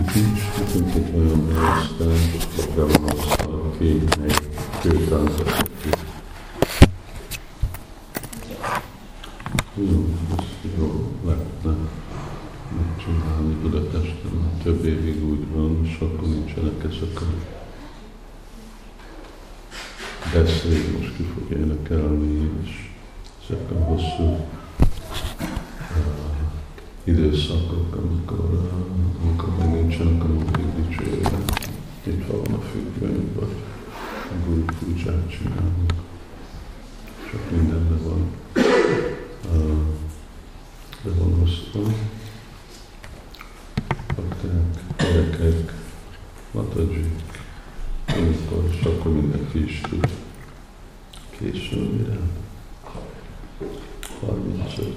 Nincs nekünk egy olyan beosztás, a bevonosztal, aki még kőtánzat Jó, ez jó lehetne megcsinálni Budapesten. Több évig úgy van, és akkor nincsenek ezek a beszéd, most ki fog énekelni, és ezek a hosszú uh, időszakok, amikor, uh, amikor meg Itt van a függöny, vagy a guru púcsát csinálunk. Csak mindenben van. Uh, be van osztva. Bakták, gyerekek, Mataji, amikor, és akkor mindenki is tud készülni rá. 35.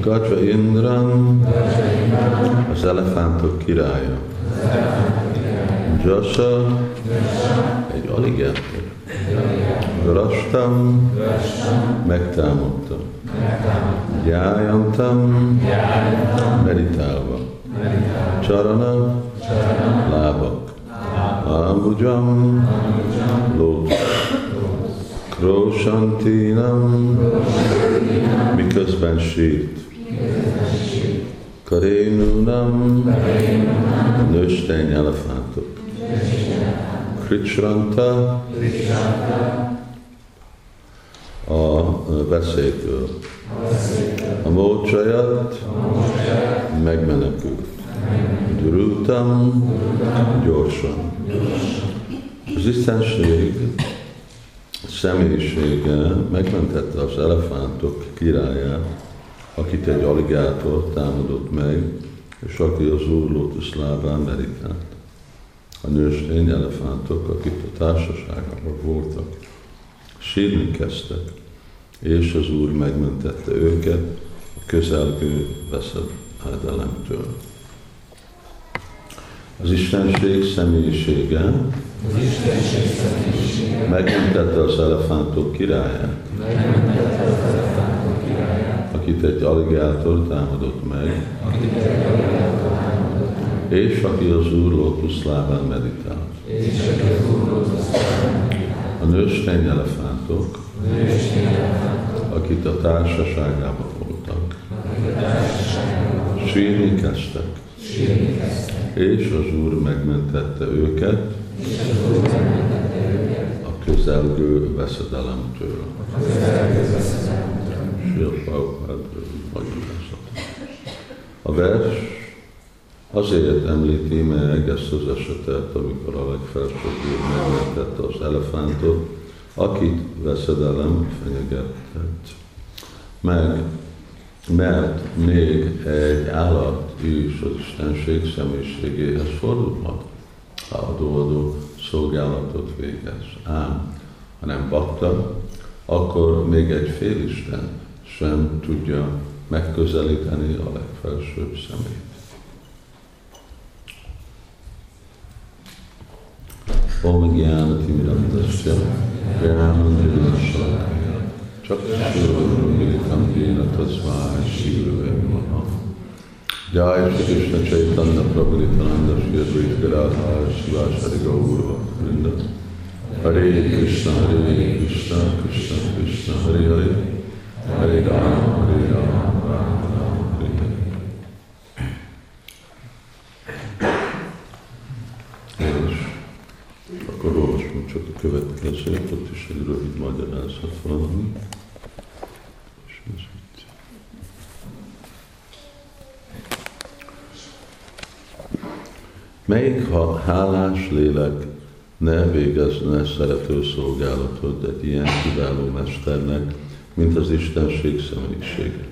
Gajva Indran, az elefántok királya. Jasa, egy aligátor. Rastam, megtámadta. Gyájantam, meditálva. Csarana, lábak. Ambujam, lótus. Kroshantinam, miközben sírt. Karénunam, nőstény elefántok. Krichranta, a veszélytől. A mócsajat megmenekült. Drutam, gyorsan. Az istenség személyisége megmentette az elefántok királyát, akit egy aligátor támadott meg, és aki az Úr lótusz lábán meditált. A nőstény elefántok, akik a társaságában voltak, sírni kezdtek, és az Úr megmentette őket a közelgő veszedelemtől. Az Istenség személyisége, az Istenség személyisége megmentette az elefántok királyát, megmentette akit egy aligátor támadott meg, akit és aki az Úr lótusz lábán meditált. A nőstény elefántok, A nőstény elefántok, akik a társaságában voltak, sírni kezdtek, és az Úr megmentette őket a közelgő veszedelemtől. a közelgő veszedelemtől. Prabhupád. A vers azért említi meg ezt az esetet, amikor a legfelsőbb úr megmentette az elefántot, akit veszedelem fenyegetett. Meg, mert még egy állat is az Istenség személyiségéhez fordulhat, ha adó-adó szolgálatot végez. Ám, ha nem bakta, akkor még egy félisten sem tudja megközelíteni a legfelsőbb szemét. Om Gyánati Mirandasya, Gyánandrinasya, csak Sőrömilikam Déna Tazváj Sírőve Maha. Jai Shri Krishna Chaitanya Prabhu Nityananda Shri Advaita Gadadhar Shivashari Gaura Vrinda Hare Krishna Hare Krishna Krishna Krishna Hare Hare És akkor olvasom csak a is egy rövid magyarázat itt. Melyik ha hálás lélek ne végezne szerető szolgálatot egy ilyen kiváló mesternek, mint az Istenség személyisége.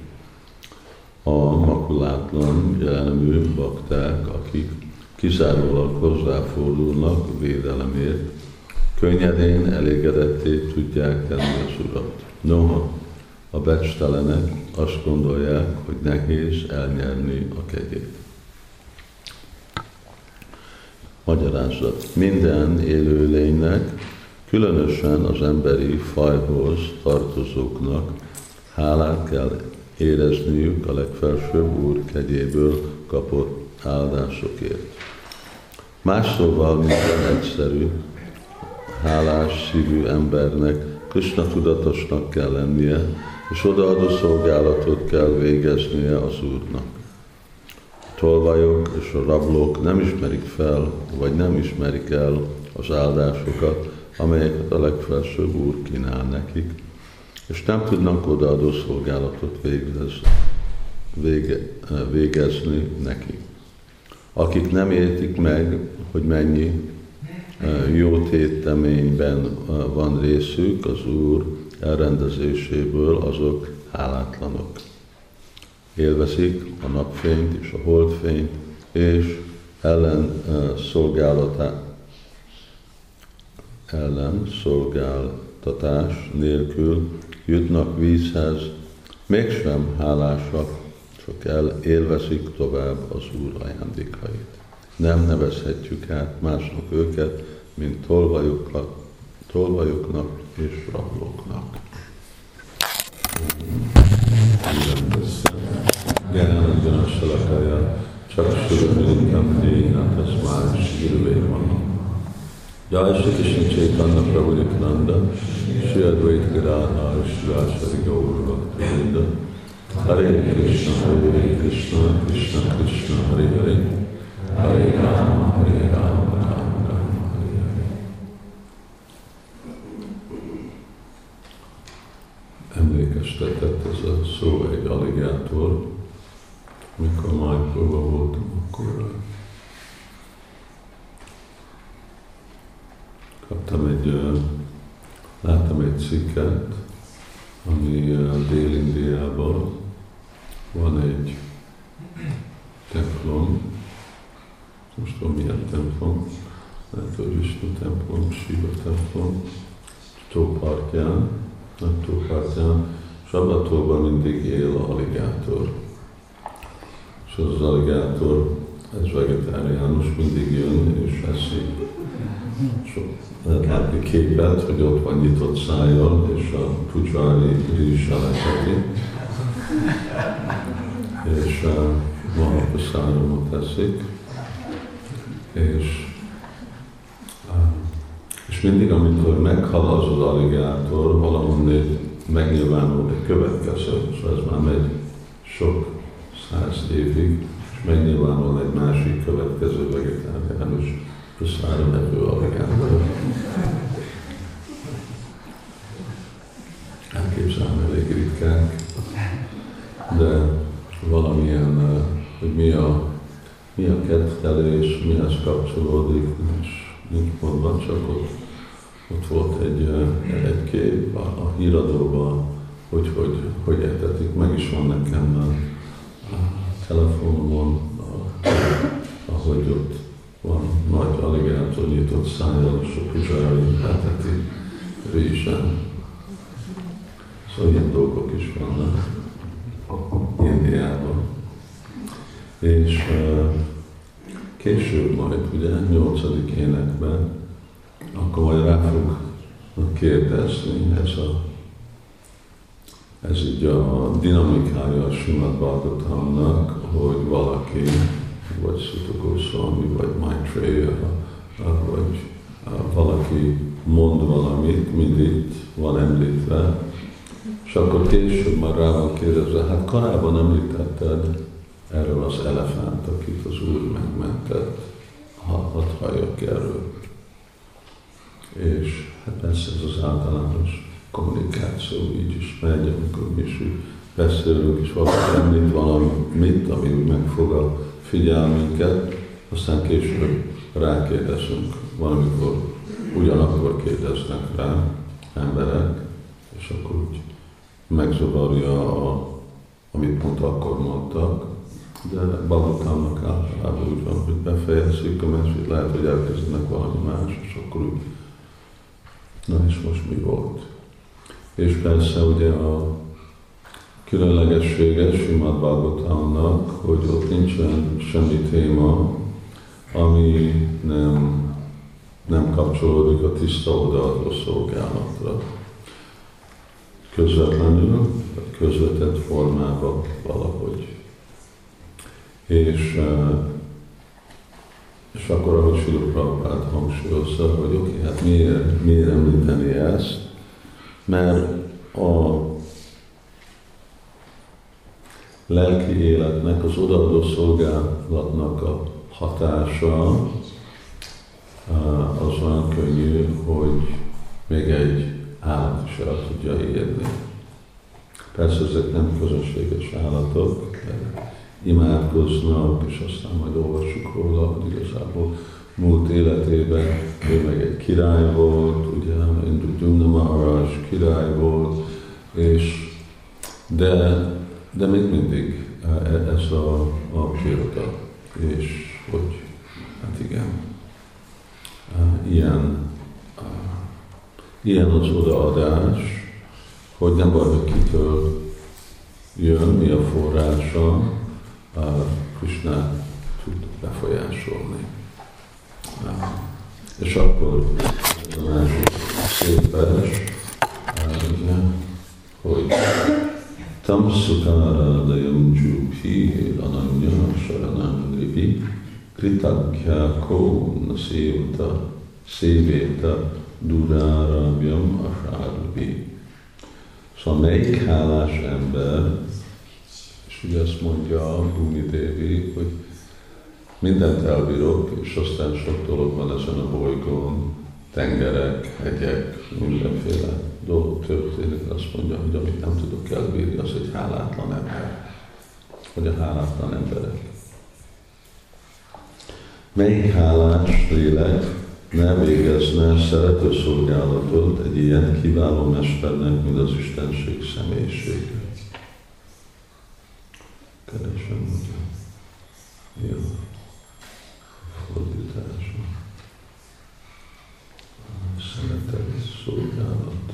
a makulátlan jelenmű bakták, akik kizárólag hozzáfordulnak védelemért, könnyedén elégedetté tudják tenni az Urat. Noha a becstelenek azt gondolják, hogy nehéz elnyerni a kegyét. Magyarázat. Minden élőlénynek, különösen az emberi fajhoz tartozóknak hálát kell érezniük a legfelsőbb Úr kegyéből kapott áldásokért. Más szóval minden egyszerű, hálás szívű embernek Krishna tudatosnak kell lennie, és odaadó szolgálatot kell végeznie az Úrnak. A tolvajok és a rablók nem ismerik fel, vagy nem ismerik el az áldásokat, amelyeket a legfelsőbb Úr kínál nekik, és nem tudnak odaadó szolgálatot végez, vége, végezni neki. Akik nem értik meg, hogy mennyi jó téteményben van részük az Úr elrendezéséből, azok hálátlanok. Élvezik a napfényt és a holdfényt, és ellen szolgálatá, ellen szolgáltatás nélkül jutnak vízhez, mégsem hálásak, csak el tovább az Úr ajándékait. Nem nevezhetjük át másnak őket, mint tolvajokat, tolvajoknak és rablóknak. Gyánandjana salakaya, csak süröményem déna, taszmár sírvé van. Jai Shri Krishna Chaitanya Prabhu Nityananda, Shri Advaita Gadadhar, Shri Ashari Gaur Bhakti Hare Krishna, Hare Krishna, Krishna Krishna, Hare Hare, Hare Rama, Hare Rama, Rama Rama, Hare Hare. Emlékeztetett ez a szó egy aligátor, mikor Májpurban voltam, akkor kaptam egy, láttam egy cikket, ami Dél-Indiában van egy templom, most tudom milyen templom, lehet, hogy Vishnu templom, Shiva templom, tópartján, nagy tópartján, és abban a tóban mindig él a aligátor. És az az aligátor, ez vegetáriánus, mindig jön és veszi. Sok látni képet, hogy ott van nyitott szájjal, és a pucsári is eleseti. És uh, Mahaprasádamot teszik. És, uh, és mindig, amikor meghal az az aligátor, valahonnét megnyilvánul egy következő, szóval ez már megy sok száz évig, és megnyilvánul egy másik következő vegetáriánus Puszára nevű aligátor. Elképzelem elég ritkák, de valamilyen, hogy mi a, mi a kettelés, mihez kapcsolódik, és nincs mondva, csak ott, ott volt egy, egy kép a, a híradóban, hogy, hogy hogy etetik, meg is van nekem a, a telefonomon, a, ahogy ott van nagy aligátor nyitott szájjal, a puzsári áteti résen. Szóval ilyen dolgok is vannak Indiában. És később majd, ugye, nyolcadik énekben, akkor majd rá fog kérdezni ez a ez így a dinamikája a Simad Bhagavatamnak, hogy valaki vagy Sutta Goswami, vagy Maitreya, vagy valaki mond valamit, mind itt van említve, és akkor később már rá van kérdezve, hát korábban említetted erről az elefánt, akit az Úr megmentett, ha, hadd halljak erről. És hát persze ez az általános kommunikáció így is megy, amikor mi is beszélünk, és valaki említ valamit, ami úgy megfog a figyelmünket, aztán később rákérdezünk, valamikor ugyanakkor kérdeznek rá emberek, és akkor úgy megzavarja a amit pont akkor mondtak, de Bhagavatamnak általában úgy van, hogy befejezzük a mesét, lehet, hogy elkezdenek valami más, és akkor úgy, na és most mi volt? És persze ugye a különlegessége Simad Bhagavatamnak, hogy ott nincsen semmi téma, ami nem, nem kapcsolódik a tiszta odaadó szolgálatra. Közvetlenül, vagy közvetett formában valahogy. És, és akkor, ahogy Sila Prabhupád hangsúlyozza, hogy oké, okay, hát miért, miért említeni ezt? Mert a lelki életnek, az odaadó szolgálatnak a hatása az olyan könnyű, hogy még egy állat is el tudja érni. Persze ezek nem közönséges állatok, de imádkoznak, és aztán majd olvassuk róla, hogy igazából múlt életében ő meg egy király volt, ugye, Indra Maharaj király volt, és de, de még mindig e, ez a, a pillanat, és hogy, hát igen, ilyen, ilyen az odaadás, hogy nem baj, hogy kitől jön, mi a forrása, Krishna tud befolyásolni. És akkor a másik szép vers, hogy Tam Sukaradayam Juphi Ananya Sharanam Lipi Ko Nasévata Szévéta Durárabjam Asárbi. Szóval melyik hálás ember és ugye azt mondja a Bhumi Devi, hogy mindent elbírok, és aztán sok dolog van ezen a bolygón, tengerek, hegyek, mindenféle dolog történik, azt mondja, hogy amit nem tudok elbírni, az egy hálátlan ember. Vagy a hálátlan emberek. Melyik hálás lélek ne végezne szerető szolgálatot egy ilyen kiváló mesternek, mint az Istenség személyisége? keresem, hogy jó fordítása. Szeretet, szolgálat.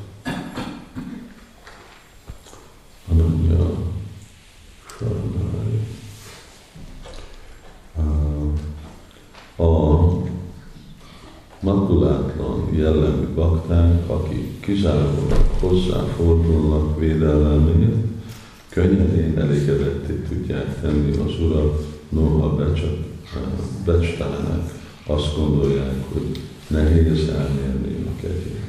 Ananya, Saranai. A makulátlan jellemű bakták, akik kizárólag hozzáfordulnak védelemért, könnyedén elégedetté tudják tenni az Urat, noha becsak, becstelenek, azt gondolják, hogy nehéz elmérni a kegyét.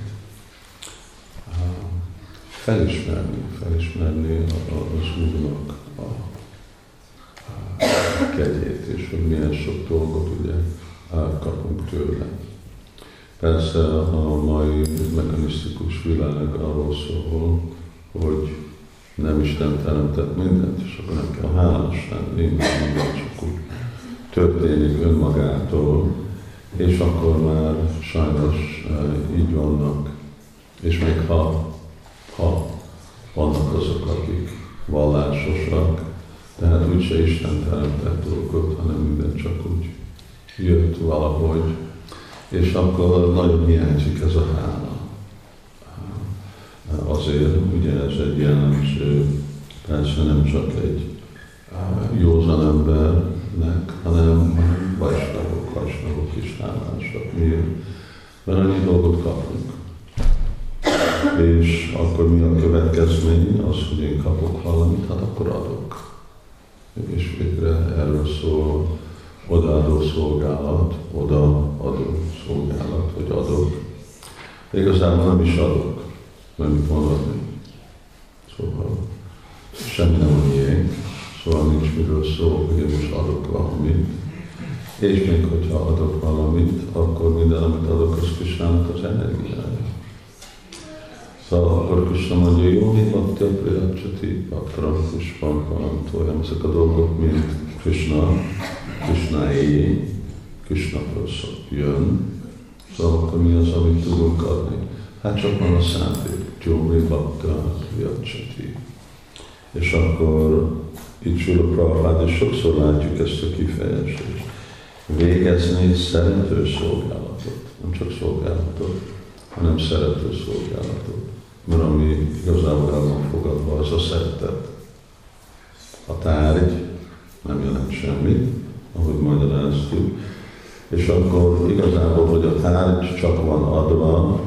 Felismerni, felismerni az Úrnak a, a kegyét, és hogy milyen sok dolgot ugye kapunk tőle. Persze a mai mechanisztikus világ arról szól, hogy nem Isten teremtett mindent, és akkor nem kell hálás lenni, minden csak úgy történik önmagától, és akkor már sajnos uh, így vannak. És még ha, ha vannak azok, akik vallásosak, tehát úgyse Isten teremtett dolgot, hanem minden csak úgy jött valahogy, és akkor nagyon hiányzik ez a hála azért, ugye ez egy jellemző, persze nem csak egy józan embernek, hanem vajsnagok, vajsnagok is hálásak. Miért? Mert annyi dolgot kapunk. És akkor mi a következmény? Az, hogy én kapok valamit, hát akkor adok. És végre erről szól odaadó szolgálat, odaadó szolgálat, hogy adok. Igazából nem is adok valamit mondani. Szóval semmi nem a miénk, szóval nincs miről szó, hogy én most adok valamit. És még hogyha adok valamit, akkor minden, amit adok, az Kisnának az energiája. Szóval akkor Krishna mondja, jó, mi bakti a priyacsati, patram, puspam, parantoljam, ezek a dolgok mint Krishna, Krishna-éjé, Krishna jön, szóval akkor mi az, amit tudunk adni? Hát csak van a szándék, Gyóri Bakta Jacsati. És akkor itt Sula Prabhupád, és sokszor látjuk ezt a kifejezést. Végezni szerető szolgálatot. Nem csak szolgálatot, hanem szerető szolgálatot. Mert ami igazából el van fogadva, az a szeretet. A tárgy nem jelent semmit, ahogy magyaráztuk, és akkor igazából, hogy a tárgy csak van adva,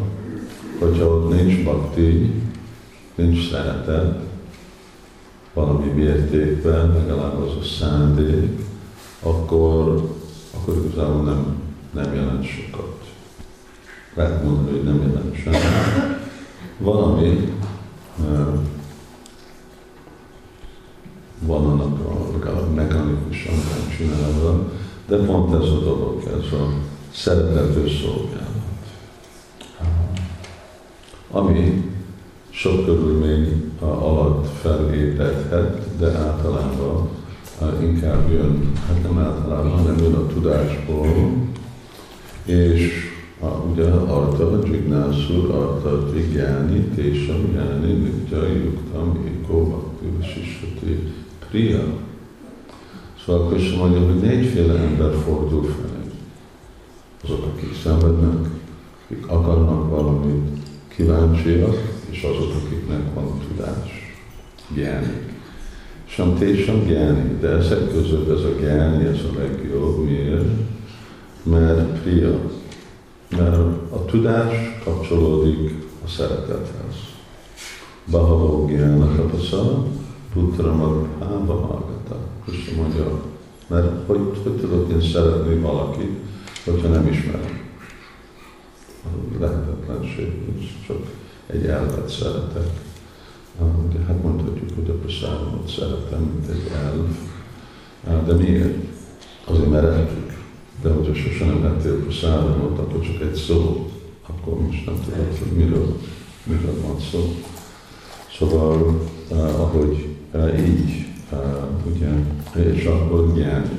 hogyha ott nincs bakti, nincs szeretet, valami mértékben, legalább az a szándék, akkor, akkor igazából nem, nem jelent sokat. Lehet mondani, hogy nem jelent semmit. Valami van annak a legalább mechanikusan csinálva, de pont ez a dolog, ez a szeretető szolgálat. Ami sok körülmény alatt felébredhet, de általában inkább jön, hát nem általában, hanem jön a tudásból, és a, ugye arta Jignászur, arta Vigyáni, Tésam, Jáni, Nitya, Yuktam, Iko, Bhakti, Visisati, Priya. Szóval is mondja, hogy négyféle ember fordul fel. Azok, akik szenvednek, akik akarnak valamit, kíváncsiak, és azok, akiknek van tudás, gyáni. Santésam gyáni, de ezek között ez a gyáni, ez a legjobb. Miért? Mert priya. Mert a tudás kapcsolódik a szeretethez. Bahavó gyána tapaszal, putra maghába magata. Krishna mondja, mert hogy, hogy tudok én szeretni valakit, hogyha nem ismerem? Lehetetlenség, csak egy elvet szeretek. De hát mondhatjuk, hogy a prasádamot szeretem, mint egy elv. De miért? Azért mert ettük. De hogyha sosem nem ettél prasádamot, akkor csak egy szó, akkor most nem tudod, hogy miről, miről van szó. Szóval, uh, ahogy uh, így, uh, ugye, és akkor gyáni.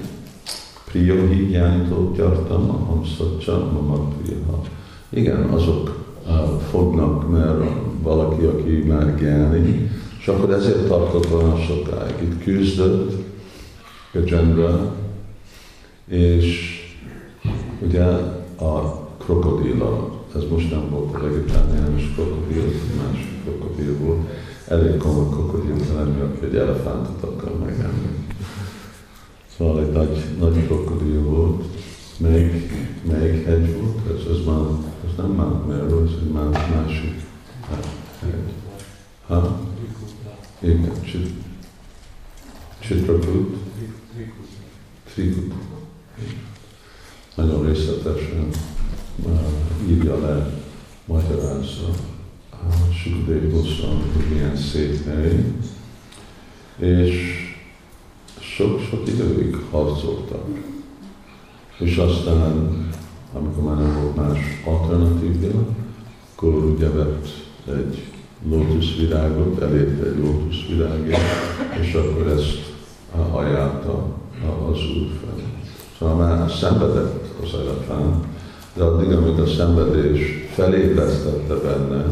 Priyohi gyánitó gyartam, a hamszatsa, mama priyaha. Igen, azok fognak, mert valaki, aki már gyáni, és akkor ezért tartott olyan sokáig. Itt küzdött Gajendra, és ugye a krokodila, ez most nem volt a vegetáriánus krokodil, másik krokodil volt, elég komoly krokodil lenni, aki egy elefántot akar megenni. Szóval egy nagy, nagy krokodil volt, még, még hegy volt, ez, ez, már, ez nem Mount Meru, ez egy már másik hegy. Ha? Igen, Csitraput. Trikut. Nagyon részletesen uh, írja le, magyarázza Sukadév Goswami, hogy milyen szép hely, és sok-sok időig harcoltak és aztán, amikor már nem volt más alternatívja, akkor ugye vett egy lótuszvirágot, elérte egy lótuszvirágért, és akkor ezt ajánlta az úr fel. Szóval már szenvedett elefánt, de addig, amíg a szenvedés felébresztette benne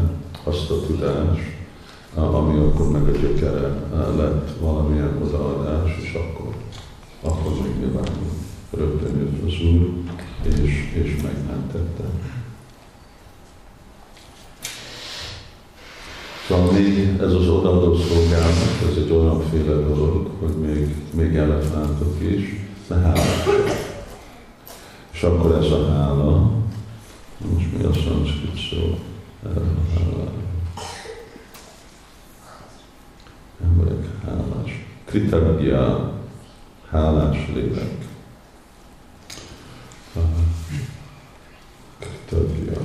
azt a tudást, ami akkor meg a gyökere lett valamilyen odaadás, és akkor, akkor még nyilván rögtön jött az Úr, és, és megmentette. Szóval még ez az odaadó szolgálat, ez egy olyanféle dolog, hogy még, még elefántok is, de hálás. És akkor ez a hála, most mi a szanszkrit szó hála? Nem hálás. Kritagya, hálás lélek. tagja.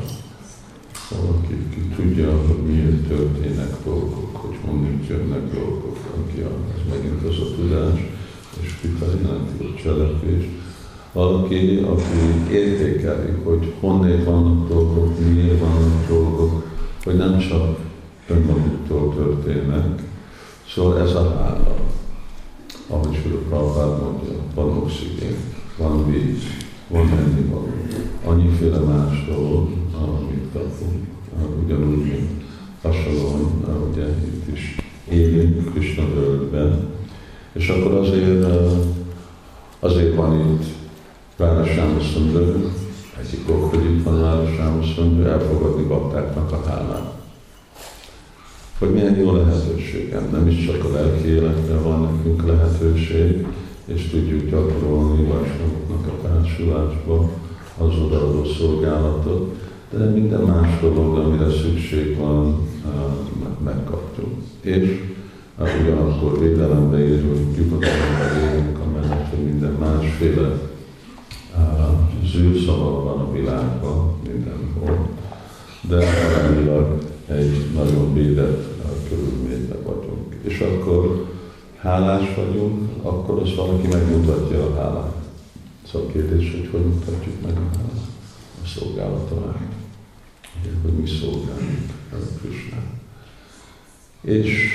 Valaki, ki tudja, hogy miért történnek dolgok, hogy honnét jönnek dolgok, aki ez megint az a tudás, és kitajnálti a cselekvés. Valaki, aki értékeli, hogy honnét vannak dolgok, miért vannak dolgok, hogy nem csak önmaguktól történnek. Szóval ez a hála, ahogy Sula Prabhupád mondja, van oxigén, van víz, van ennivaló, annyiféle más dolog, amit kapunk, ugyanúgy, mint hasonlóan, ugye itt is élünk Krishna völgyben, és akkor azért, azért van itt Rára Sámaszundar, egyik ok, hogy itt van Rára Sámaszundar, elfogadni baktáknak a hálát. Hogy milyen jó lehetőségem, nem is csak a lelki életre van nekünk lehetőség, és tudjuk gyakorolni vásároknak a társulásba az odaadó szolgálatot, de minden más dolog, amire szükség van, megkaptuk. És hát ugyanakkor védelembe érünk, nyugodalomba érünk, amellett, hogy minden másféle zűrszava van a világban, mindenhol, de arányilag egy nagyon védett körülményben vagyunk. És akkor hálás vagyunk, akkor az valaki megmutatja a hálát. Szóval kérdés, hogy hogy mutatjuk meg a hálát a szolgálaton hogy mi szolgálunk a Krisnát. És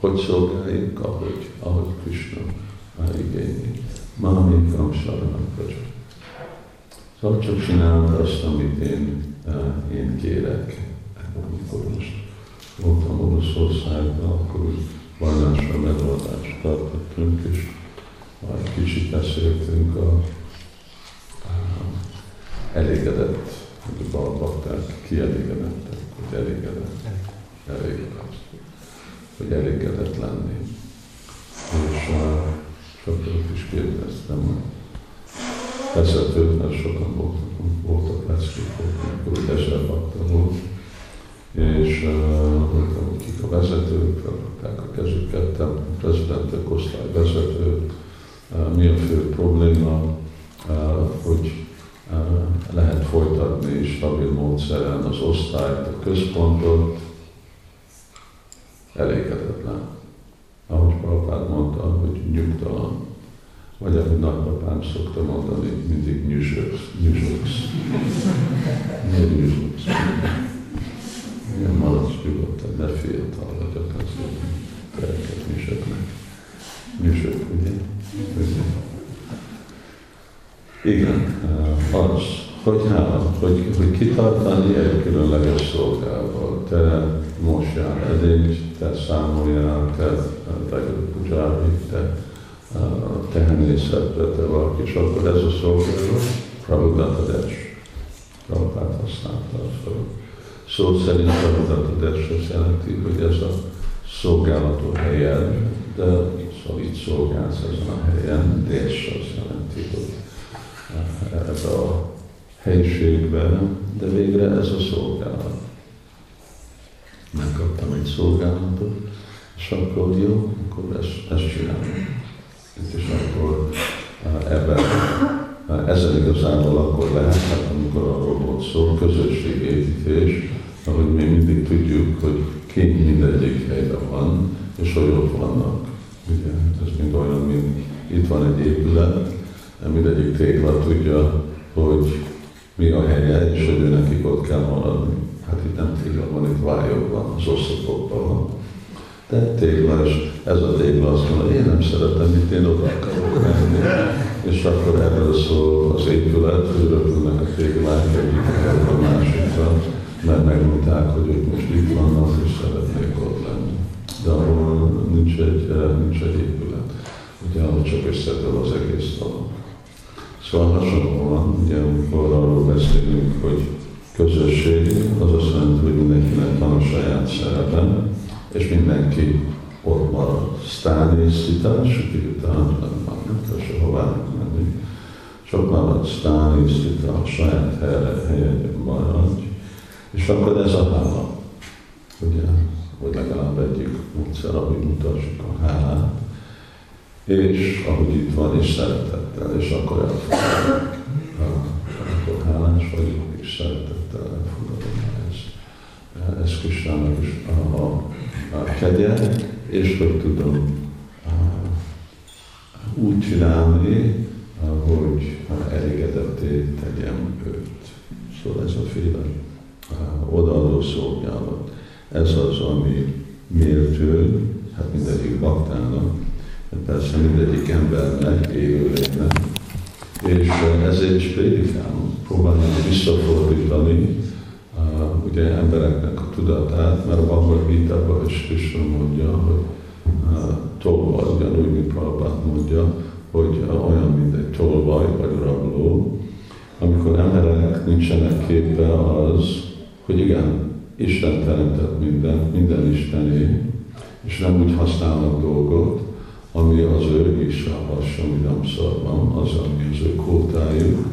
hogy szolgáljuk, ahogy, ahogy Krishna igényli. Mami kam saranam vagyok. Szóval csak csinálod azt, amit én, én kérek. Amikor most voltam Oroszországban, akkor úgy vallásra megoldást tartottunk, és majd kicsit beszéltünk a, a elégedett, hogy a bakták kielégedettek, hogy elégedett, elégedett, hogy elégedett lenni. És uh, sokat is kérdeztem a vezetőt, mert sokan voltak, voltak leckék, amikor úgy ezer volt, és uh, kik a vezetők, felrakták a kezüket, a prezidentek, osztályvezetők, mi a fő probléma, hogy lehet folytatni stabil módszeren az osztályt, a központot, elégedetlen. Ahogy Prabhupád mondta, hogy nyugtalan. Ahogy nagypapám szokta mondani, mindig nyüzsöksz. nyüzsöksz. Miért nyüzsöksz? Igen, maradsz nyugodtan, ne fiatal vagyok, az tereket nyüzsöknek. Nyüzsök, ugye? ugye? Igen, az, hogy hála, hogy, hogy kitartani egy különleges szolgával. Te mosjál edényt, te számoljál, te teged pujári, te tehenészetre, te valaki, és akkor ez a szolgálat, Prabhupada Prabhupát használta a szó. Szó szerint Prabhupada azt jelenti, hogy ez a szolgálató helyen, de szóval itt szolgálsz ezen a helyen, és azt jelenti, hogy ebbe a helyiségben, de végre ez a szolgálat. Megkaptam egy szolgálatot, és akkor jó, akkor ezt, ezt csinálom. És akkor ebben, ezzel igazából akkor lehet, hát amikor arról volt szó, közösségépítés, ahogy mi mindig tudjuk, hogy ki mindegyik helyben van, és hogy ott vannak. Ugye, ez mind olyan, mint itt van egy épület, mindegyik tégla tudja, hogy mi a helye, és hogy ő nekik ott kell maradni. Hát itt nem tégla van, itt vályok van, az oszlopokban van. De tégla, és ez a tégla azt mondja, én nem szeretem, itt én oda akarok menni. És akkor erről szól az épület, hogy röpülnek a téglák egyik a másikra, mert megmondták, hogy ők most itt vannak, és szeretnék ott lenni. De ahol nincs egy, nincs egy épület, ugye ahol csak összedől az egész dolog. Szóval hasonlóan, ugye amikor arról beszélünk, hogy közösség, az azt jelenti, hogy mindenkinek van a saját szerepe, és mindenki ott marad. Sztáni szitás, után nem kell sehová menni. Csak marad sztáni szita, a saját helyre, helyen maradj. És akkor ez a hála. Ugye, hogy legalább egyik módszer, ahogy mutassuk a hálát és ahogy itt van, és szeretettel, és akkor elfogadom. Akkor hálás vagyok, és szeretettel elfogadom ezt. Ez Kisnának is a, a, a kegye, és hogy tudom úgy csinálni, hogy elégedetté tegyem őt. Szóval ez a féle odaadó szolgálat. Ez az, ami mértő, hát mindegyik baktának, persze mindegyik embernek, élőlénynek. És ezért is prédikálom, próbálom visszafordítani uh, ugye embereknek a tudatát, mert a Bhagavad Gita-ban is Krishna mondja, hogy tolvaj, ugyanúgy, mint Prabhupát mondja, hogy olyan, mint egy tolvaj vagy rabló, amikor emberek nincsenek képe az, hogy igen, Isten teremtett mindent, minden Istené, és nem úgy használnak dolgot, ami az ő is a hasonlítám van, az, ami az ő kótájuk,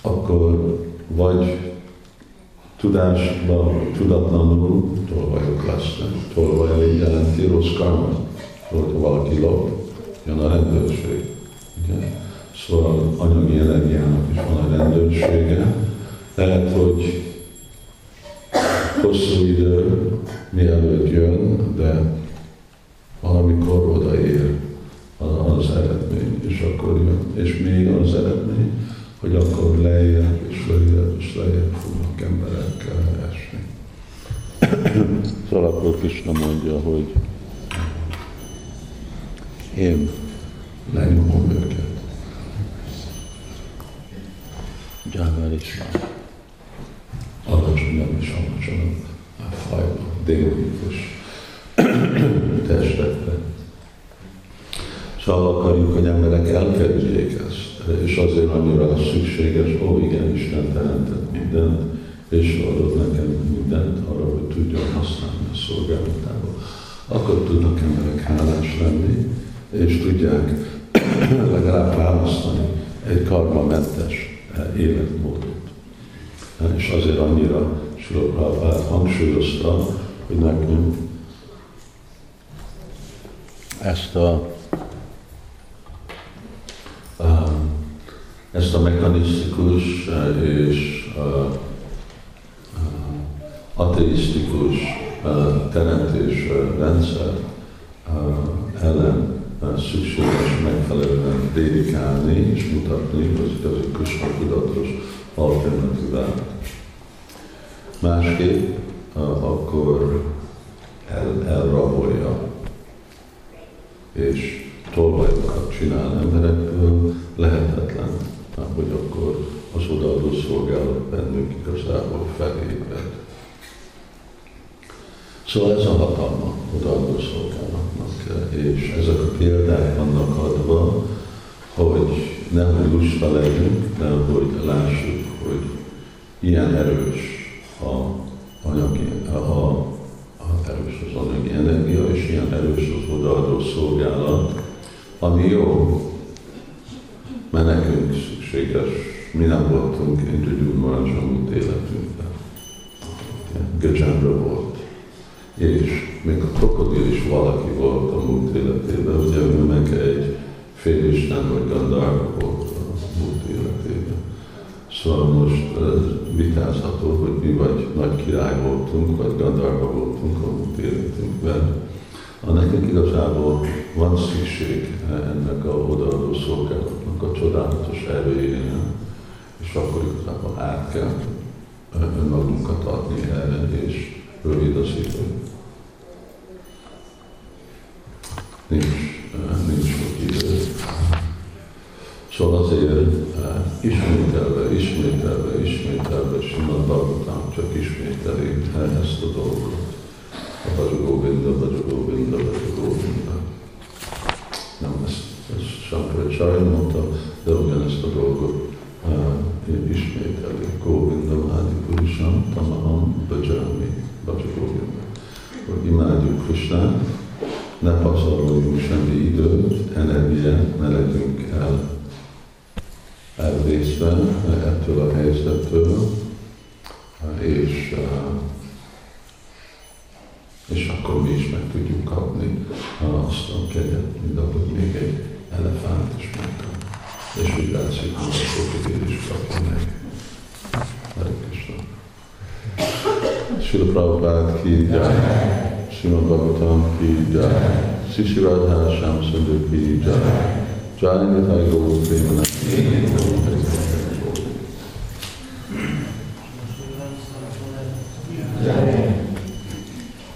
akkor vagy tudásban, tudatlanul tolvajok lesznek. Tolvaj jelenti rossz karma. Hogy valaki lop, jön a rendőrség. Ugye? Szóval anyagi energiának is van a rendőrsége. Lehet, hogy hosszú idő mielőtt jön, de valamikor odaér az eredmény, és akkor jön. És még az eredmény, hogy akkor lejjebb és lejjebb és lejjebb fognak emberekkel esni. szóval akkor Krishna mondja, hogy én lenyomom őket. Gyávár is már alacsonyabb és alacsonyabb fajban, démonikus testekben. Szóval akarjuk, hogy emberek elkerüljék ezt és azért annyira szükséges, ó igen, Isten teremtett mindent, és adott nekem mindent arra, hogy tudjam használni a szolgálatába. Akkor tudnak emberek hálás lenni, és tudják legalább választani egy karmamentes életmódot. És azért annyira Sula hangsúlyozta, hogy nekünk ezt a ezt a mechanisztikus eh, és uh, ateisztikus teremtés rendszer ellen szükséges megfelelően dédikálni és mutatni az igazi Krishna tudatos alternatívát. Másképp akkor el, elrabolja és tolvajokat csinál emberekből, lehetetlen hogy akkor az odaadó szolgálat bennünk igazából feléped. Szóval ez a hatalma odaadó szolgálatnak, és ezek a példák vannak adva, hogy nehogy lusta legyünk, de hogy lássuk, hogy ilyen erős a anyagi, a, a, a erős az anyagi energia, és ilyen erős az odaadó szolgálat, ami jó, mert nekünk szükséges. Mi nem voltunk Indrigyú Maharaj a múlt életünkben. Gajendra volt. És még a krokodil is valaki volt a múlt életében, ugye ő meg egy félisten vagy gandárva volt a múlt életében. Szóval most vitázható, hogy mi vagy nagy király voltunk, vagy gandárva voltunk a múlt életünkben. A nekünk igazából van szükség ennek a odaadó szolgálatnak a csodálatos erőjére, és akkor igazából át kell önmagunkat adni erre, és rövid az idő. Nincs, nincs sok idő. Szóval azért ismételve, ismételve, ismételve, Simad Bhagavatam csak ismételi ezt a dolgot. Bhaja Govinda, Bhaja Govinda, Bhaja Govinda. Nem, ezt, ezt Sankaracharya mondta, de ugyanezt a dolgot ismételi. Govinda Mádi Purusham, Tamaham. Hogy imádjuk Krishnát, ne pazaroljunk semmi időt, energiát, ne legyünk el elvészve ettől a helyzettől, és uh, és akkor mi is meg tudjuk kapni azt a kegyet, mint ahogy még egy elefánt is megkap. És úgy látszik, hogy a is kapja meg. Hare. Srila Prabhupád ki jai, Srimad Bhagavatam ki jai, Sisi Radha Shyam Sundar ki jai, Jai Nitai Gaur Premanand.